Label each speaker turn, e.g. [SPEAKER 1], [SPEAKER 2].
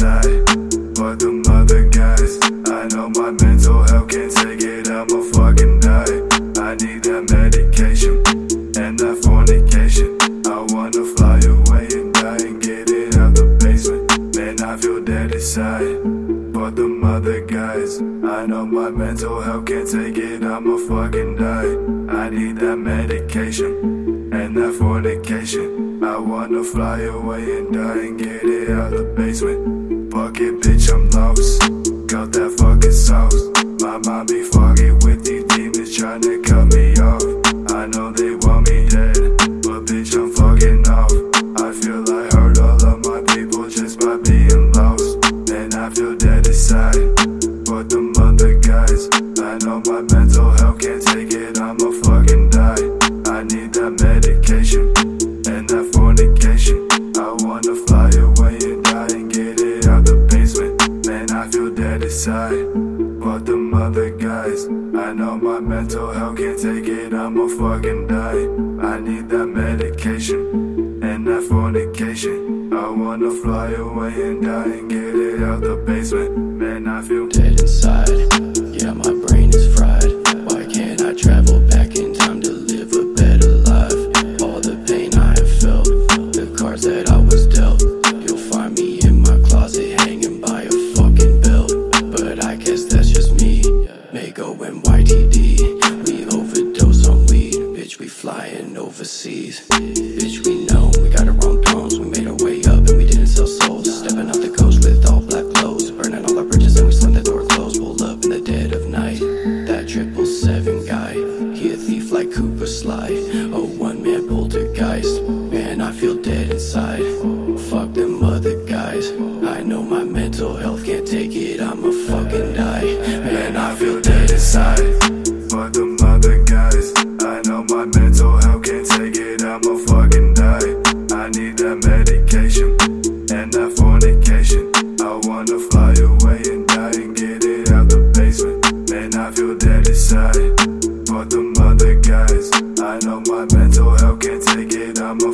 [SPEAKER 1] But the mother guys, I know my mental health can't take it. I'ma fucking die. I need that medication and that fornication. I wanna fly away and die and get it out the basement. Man, I feel dead inside but the mother guys. I know my mental health can't take it, I'ma fucking die. I need that medication. Bucket bitch, I'm lost. Got that fucking sauce. My mind be foggy with these demons trying to cut me off. I know they want me dead, but bitch, I'm fucking off. I feel I hurt all of my people just by being lost. And I feel dead inside. Other guys, I know my mental health can't take it, I'ma fucking die. I need that medication and that fornication. I wanna fly away and die and get it out the basement.
[SPEAKER 2] Bitch, we know we got our own thrones. We made our way up and we didn't sell souls. Stepping off the coast with all black clothes. Burning all our bridges and we slammed the door closed. Pull up in the dead of night. That triple seven guy. He a thief like Cooper Sly. A one man poltergeist. Man, I feel dead inside. Fuck them other guys. I know my mental health can't take it. I'm a
[SPEAKER 1] side for the mother guys. I know my mental health can't take it. I'm a